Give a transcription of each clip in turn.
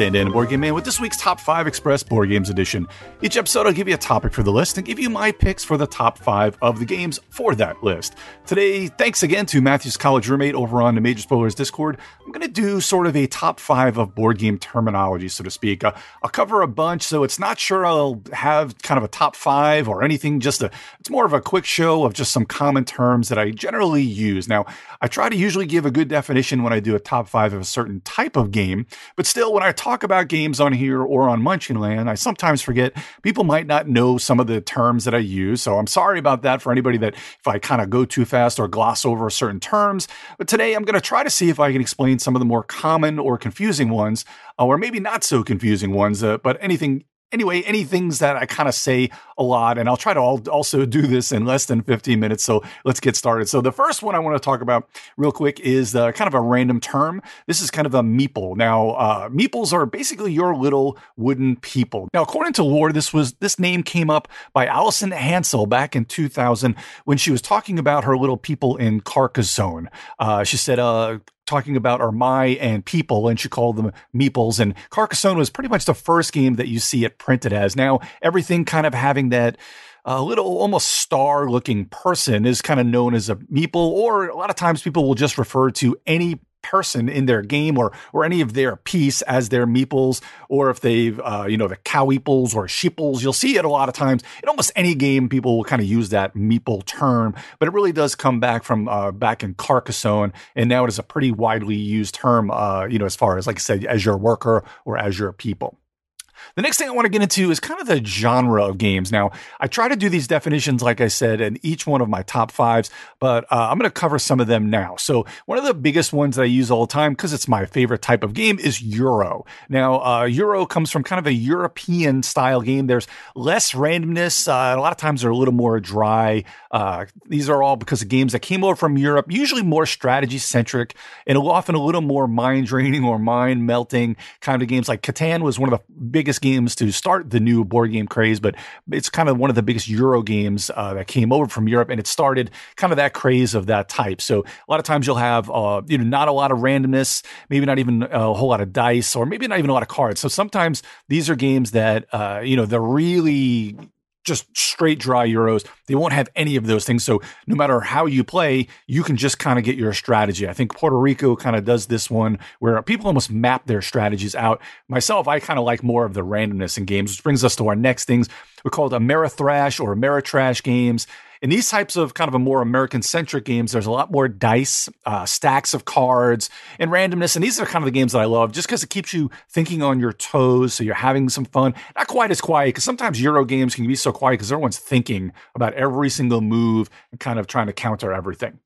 Dan Dan Board Game Man with this week's Top 5 Express Board Games Edition. Each episode, I'll give you a topic for the list and give you my picks for the top five of the games for that list. Today, thanks again to Matthew's college roommate over on the Major Spoilers Discord. I'm going to do sort of a top five of board game terminology, so to speak. Uh, I'll cover a bunch, so it's not sure I'll have kind of a top five or anything. Just a, it's more of a quick show of just some common terms that I generally use. Now, I try to usually give a good definition when I do a top five of a certain type of game, but still, when I talk about games on here or on Munchkinland, I sometimes forget people might not know some of the terms that I use. So I'm sorry about that for anybody that if I kind of go too fast or gloss over certain terms. But today I'm going to try to see if I can explain some of the more common or confusing ones, or maybe not so confusing ones, uh, but anything anyway, any things that I kind of say a lot, and I'll try to also do this in less than 15 minutes. So let's get started. So the first one I want to talk about real quick is uh, kind of a random term. This is kind of a meeple. Now, uh, meeples are basically your little wooden people. Now, according to lore, this was this name came up by Alison Hansel back in 2000 when she was talking about her little people in Carcassonne. Uh, she said, uh, talking about are my and people, and she called them meeples. And Carcassonne was pretty much the first game that you see it printed as. Now, everything kind of having that a little almost star looking person is kind of known as a meeple, or a lot of times people will just refer to any person in their game or or any of their piece as their meeples, or if they've uh, you know the coweeples or sheeples. You'll see it a lot of times in almost any game. People will kind of use that meeple term, but it really does come back from uh, back in Carcassonne, and now it is a pretty widely used term. Uh, you know, as far as like I said, as your worker or as your people. The next thing I want to get into is kind of the genre of games. Now, I try to do these definitions, like I said, in each one of my top fives, but uh, I'm going to cover some of them now. So, one of the biggest ones that I use all the time, because it's my favorite type of game, is Euro. Now, uh, Euro comes from kind of a European style game. There's less randomness. Uh, a lot of times they're a little more dry. Uh, these are all because of games that came over from Europe, usually more strategy centric and often a little more mind draining or mind melting kind of games. Like Catan was one of the biggest games to start the new board game craze, but it's kind of one of the biggest Euro games uh, that came over from Europe, and it started kind of that craze of that type. So a lot of times you'll have uh, you know not a lot of randomness, maybe not even a whole lot of dice, or maybe not even a lot of cards. So sometimes these are games that uh, you know they're really just straight dry euros. They won't have any of those things. So no matter how you play, you can just kind of get your strategy. I think Puerto Rico kind of does this one where people almost map their strategies out. Myself, I kind of like more of the randomness in games, which brings us to our next things. We call it Ameritrash or Ameritrash games. In these types of kind of a more American centric games, there's a lot more dice, uh, stacks of cards, and randomness. And these are kind of the games that I love just because it keeps you thinking on your toes. So you're having some fun. Not quite as quiet because sometimes Euro games can be so quiet because everyone's thinking about every single move and kind of trying to counter everything.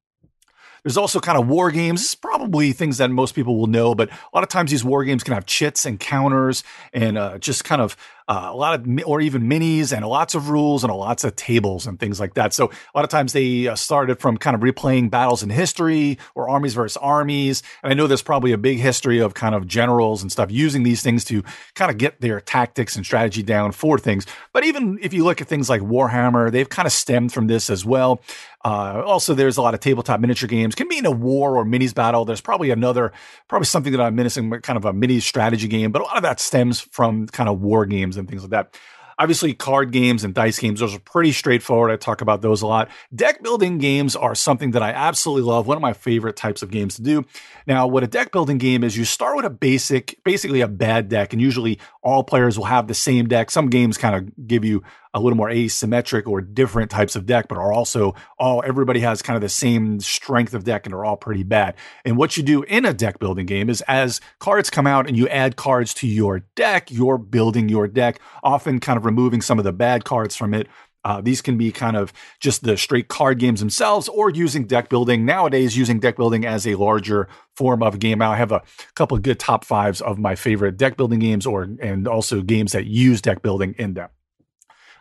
There's also kind of war games, probably things that most people will know, but a lot of times these war games can have chits and counters and uh, just kind of uh, a lot of or even minis and lots of rules and lots of tables and things like that. So a lot of times they uh, started from kind of replaying battles in history or armies versus armies. And I know there's probably a big history of kind of generals and stuff using these things to kind of get their tactics and strategy down for things. But even if you look at things like Warhammer, they've kind of stemmed from this as well. Uh, also, there's a lot of tabletop miniature games. Can be in a war or minis battle. There's probably another, probably something that I'm missing, kind of a mini strategy game. But a lot of that stems from kind of war games games and things like that. Obviously, card games and dice games, those are pretty straightforward. I talk about those a lot. Deck building games are something that I absolutely love, one of my favorite types of games to do. Now, what a deck building game is, you start with a basic, basically a bad deck, and usually all players will have the same deck. Some games kind of give you a little more asymmetric or different types of deck, but are also all everybody has kind of the same strength of deck and are all pretty bad. And what you do in a deck building game is as cards come out and you add cards to your deck, you're building your deck, often kind of removing some of the bad cards from it. Uh, these can be kind of just the straight card games themselves or using deck building. Nowadays, using deck building as a larger form of game. I have a couple good top fives of my favorite deck building games or and also games that use deck building in them.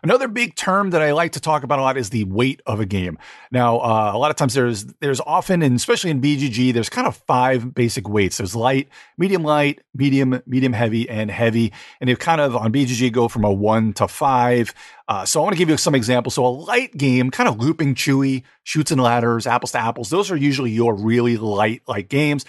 Another big term that I like to talk about a lot is the weight of a game. Now, uh, a lot of times there's there's often, and especially in BGG, there's kind of five basic weights. There's light, medium light, medium, medium heavy, and heavy. And they kind of on BGG go from a one to five. Uh, so I want to give you some examples. So a light game, kind of Looping Louie, Chutes and Ladders, apples to apples. Those are usually your really light like games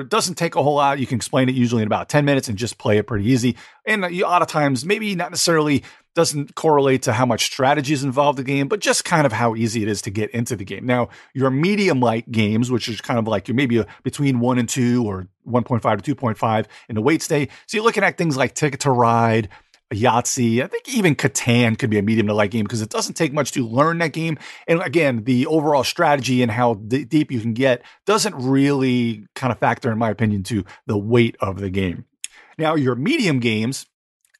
it doesn't take a whole lot. You can explain it usually in about 10 minutes and just play it pretty easy. And a lot of times, maybe not necessarily doesn't correlate to how much strategy is involved in the game, but just kind of how easy it is to get into the game. Now, your medium light games, which is kind of like you're maybe between one and two or 1.5 to 2.5 in the wait stay. So you're looking at things like Ticket to Ride, Yahtzee. I think even Catan could be a medium to light game because it doesn't take much to learn that game. And again, the overall strategy and how d- deep you can get doesn't really kind of factor, in my opinion, to the weight of the game. Now, your medium games.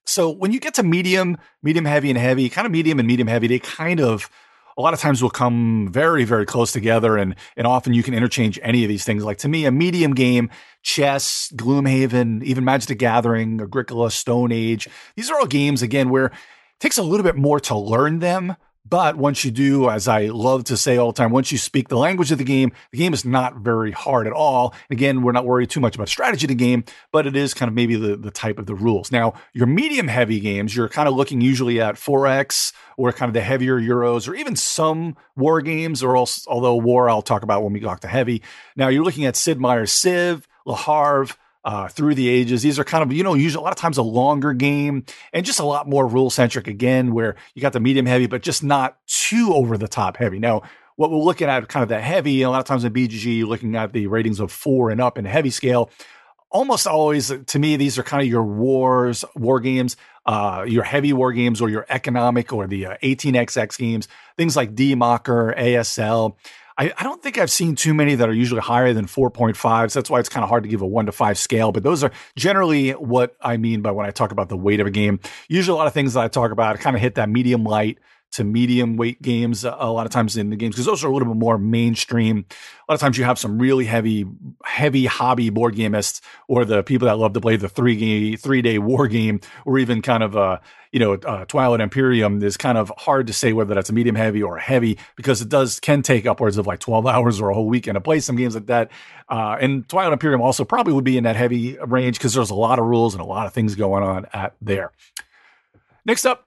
So when you get to medium, medium heavy, and heavy, kind of medium and medium heavy, they kind of a lot of times will come very, very close together. And, and often you can interchange any of these things. Like to me, a medium game, chess, Gloomhaven, even Magic the Gathering, Agricola, Stone Age. These are all games, again, where it takes a little bit more to learn them, but once you do, as I love to say all the time, once you speak the language of the game, the game is not very hard at all. Again, we're not worried too much about strategy of the game, but it is kind of maybe the, the type of the rules. Now, your medium heavy games, you're kind of looking usually at 4X or kind of the heavier Euros or even some war games, or else, although war I'll talk about when we talk to heavy. Now, you're looking at Sid Meier's Civ, Le uh, through the ages. These are kind of, you know, usually a lot of times a longer game and just a lot more rule centric again, where you got the medium heavy, but just not too over the top heavy. Now, what we're looking at kind of the heavy, a lot of times in BGG, you're looking at the ratings of four and up in heavy scale. Almost always, to me, these are kind of your wars, war games, uh, your heavy war games, or your economic or the uh, 18xx games, things like Die Macher, ASL. I, I, don't think I've seen too many that are usually higher than 4.5. So that's why it's kind of hard to give a one to five scale. But those are generally what I mean by when I talk about the weight of a game. Usually, a lot of things that I talk about kind of hit that medium light to medium weight games a lot of times in the games because those are a little bit more mainstream. A lot of times you have some really heavy, heavy hobby board gamists or the people that love to play the three game, three day war game or even kind of uh, you know, uh, Twilight Imperium is kind of hard to say whether that's a medium heavy or heavy because it does can take upwards of like 12 hours or a whole weekend to play some games like that. Uh, and Twilight Imperium also probably would be in that heavy range because there's a lot of rules and a lot of things going on at there. Next up,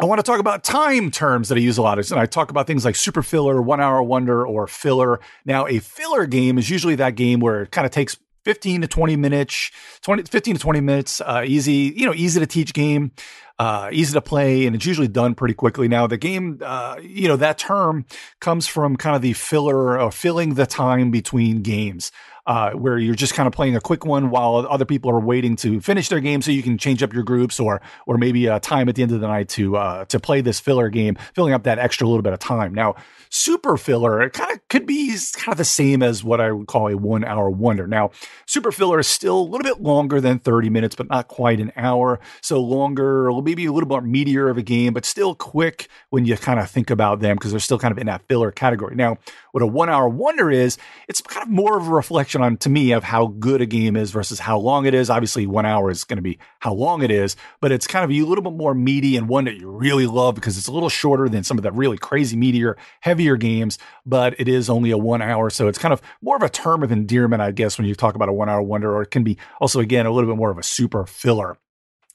I want to talk about time terms that I use a lot. And I talk about things like super filler, one hour wonder, or filler. Now, a filler game is usually that game where it kind of takes 15 to 20 minutes, 20, 15 to 20 minutes, uh, easy, you know, easy to teach game, uh, easy to play, and it's usually done pretty quickly. Now, the game, uh, you know, that term comes from kind of the filler or filling the time between games uh, where you're just kind of playing a quick one while other people are waiting to finish their game, so you can change up your groups or or maybe a time at the end of the night to uh, to play this filler game, filling up that extra little bit of time. Now, super filler it kind of could be kind of the same as what I would call a one hour wonder. Now, super filler is still a little bit longer than 30 minutes, but not quite an hour. So longer, maybe a little more meatier of a game, but still quick when you kind of think about them because they're still kind of in that filler category. Now, what a one hour wonder is, it's kind of more of a reflection on, to me, of how good a game is versus how long it is. Obviously, one hour is going to be how long it is, but it's kind of a little bit more meaty and one that you really love because it's a little shorter than some of the really crazy meatier, heavier games, but it is only a one hour. So it's kind of more of a term of endearment, I guess, when you talk about a one hour wonder, or it can be also, again, a little bit more of a super filler.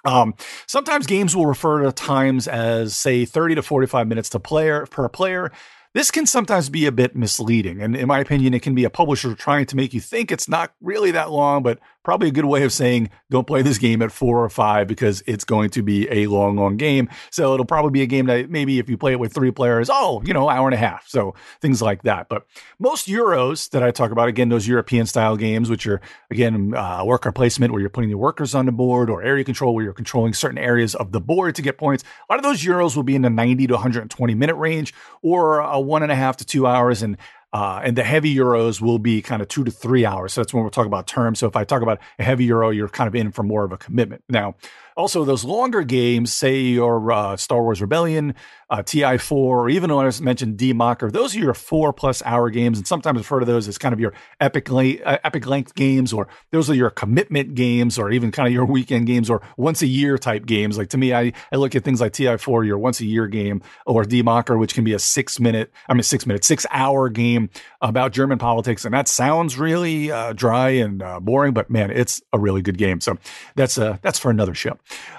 Um, sometimes games will refer to times as say 30 to 45 minutes to player per player. This can sometimes be a bit misleading. And in my opinion, it can be a publisher trying to make you think it's not really that long, but probably a good way of saying don't play this game at four or five because it's going to be a long, long game. So it'll probably be a game that maybe if you play it with three players, oh, you know, hour and a half. So things like that. But most Euros that I talk about, again, those European style games, which are, again, uh, worker placement where you're putting the workers on the board or area control where you're controlling certain areas of the board to get points. A lot of those Euros will be in the 90 to 120 minute range or a one and a half to two hours. And uh, and the heavy euros will be kind of two to three hours. So that's when we're talking about terms. So if I talk about a heavy euro, you're kind of in for more of a commitment. Now, also, those longer games, say your uh, Star Wars Rebellion, uh, TI4, or even when I mentioned Die Macher, those are your four plus hour games. And sometimes heard of those as kind of your epic, uh, epic length games, or those are your commitment games, or even kind of your weekend games, or once a year type games. Like to me, I, I look at things like TI4, your once a year game, or D Mocker, which can be a six minute, I mean, six minute, six hour game about German politics. And that sounds really uh, dry and uh, boring, but man, it's a really good game. So that's, uh, that's for another show.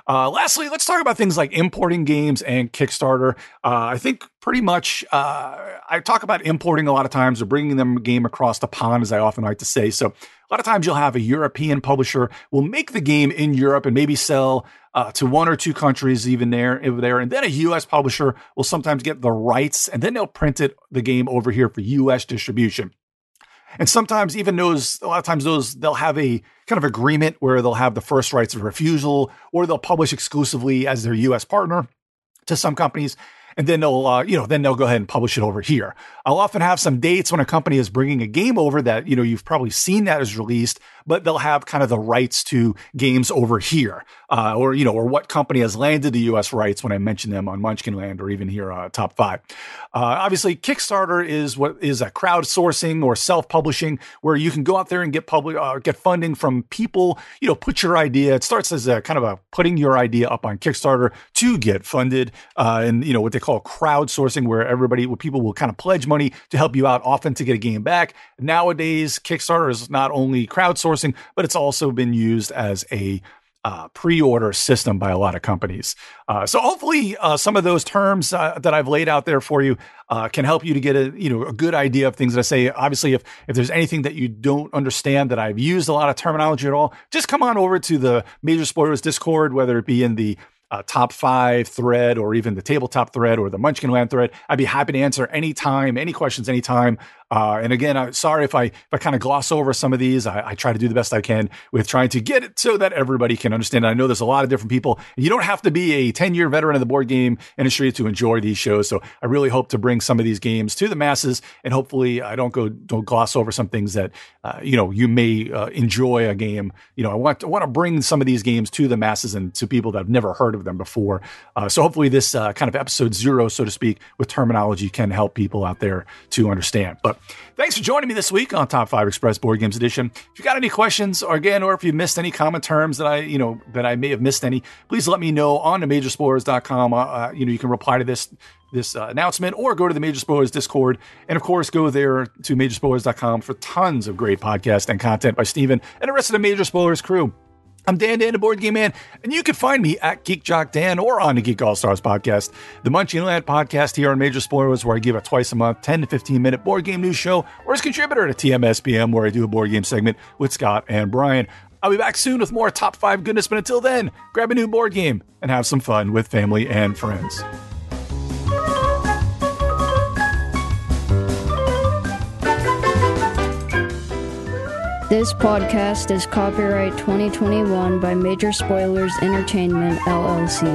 Uh, lastly, let's talk about things like importing games and Kickstarter. Uh, I think pretty much uh, I talk about importing a lot of times or bringing them a game across the pond, as I often like to say. So a lot of times you'll have a European publisher will make the game in Europe and maybe sell uh, to one or two countries even there, over there, and then a U.S. publisher will sometimes get the rights, and then they'll print it the game over here for U.S. distribution. And sometimes even those, a lot of times those, they'll have a kind of agreement where they'll have the first rights of refusal, or they'll publish exclusively as their U.S. partner to some companies and then they'll uh, you know then they'll go ahead and publish it over here. I'll often have some dates when a company is bringing a game over that you know you've probably seen that is released, but they'll have kind of the rights to games over here, uh, or you know, or what company has landed the U.S. rights when I mention them on Munchkinland or even here uh, top five. Uh, obviously, Kickstarter is what is a crowdsourcing or self-publishing where you can go out there and get public uh, get funding from people. You know, put your idea. It starts as a kind of a putting your idea up on Kickstarter to get funded, uh, and you know what they call crowdsourcing, where everybody, where people will kind of pledge money to help you out, often to get a game back. Nowadays, Kickstarter is not only crowdsourcing but it's also been used as a uh, pre-order system by a lot of companies. Uh, so hopefully, uh, some of those terms uh, that I've laid out there for you uh, can help you to get a you know a good idea of things that I say. Obviously, if if there's anything that you don't understand that I've used a lot of terminology at all, just come on over to the Major Spoilers Discord, whether it be in the uh, top five thread or even the tabletop thread or the Munchkin Land thread. I'd be happy to answer anytime, any questions anytime. Uh, and again, I'm sorry if I if I kind of gloss over some of these. I, I, try to do the best I can with trying to get it so that everybody can understand. I know there's a lot of different people. You don't have to be a 10 year veteran of the board game industry to enjoy these shows. So I really hope to bring some of these games to the masses, and hopefully I don't go don't gloss over some things that uh, you know you may uh, enjoy a game. You know, I want I want to bring some of these games to the masses and to people that have never heard of them before. Uh, so hopefully this uh, kind of episode zero, so to speak, with terminology can help people out there to understand. But Thanks for joining me this week on Top 5 Express Board Games Edition. If you got any questions or again, or if you missed any common terms that I, you know, that I may have missed any, please let me know on the majorspoilers.com. Uh, uh, you know, you can reply to this this uh, announcement or go to the Major Spoilers Discord. And of course, go there to majorspoilers.com for tons of great podcast and content by Steven and the rest of the Major Spoilers crew. I'm Dan Dan, the Board Game Man, and you can find me at Geek Jock Dan or on the Geek All Stars podcast, the Munchkin Land podcast here on Major Spoilers, where I give a twice a month, 10 to 15 minute board game news show, or as contributor to TMSBM, where I do a board game segment with Scott and Brian. I'll be back soon with more top five goodness, but until then, grab a new board game and have some fun with family and friends. This podcast is copyright 2021 by Major Spoilers Entertainment, LLC.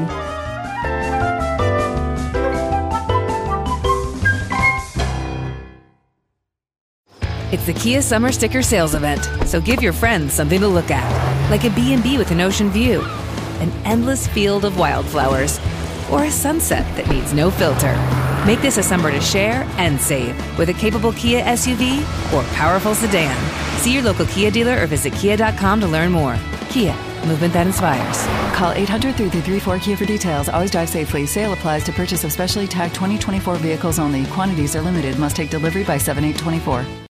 It's the Kia Summer Sticker Sales Event, so give your friends something to look at, like a B&B with an ocean view, an endless field of wildflowers, or a sunset that needs no filter. Make this a summer to share and save with a capable Kia SUV or powerful sedan. See your local Kia dealer or visit kia.com to learn more. Kia, movement that inspires. Call 800 334 Kia for details. Always drive safely. Sale applies to purchase of specially tagged 2024 vehicles only. Quantities are limited. Must take delivery by 7824.